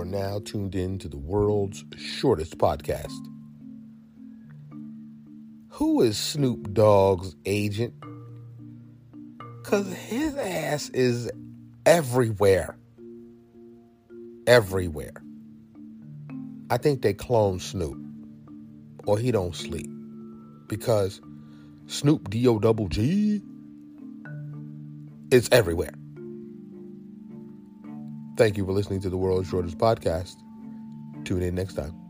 are now tuned in to the world's shortest podcast. Who is Snoop Dogg's agent? Because his ass is everywhere. Everywhere. I think they clone Snoop or he don't sleep because Snoop D O double G is everywhere. Thank you for listening to the World's Shortest Podcast. Tune in next time.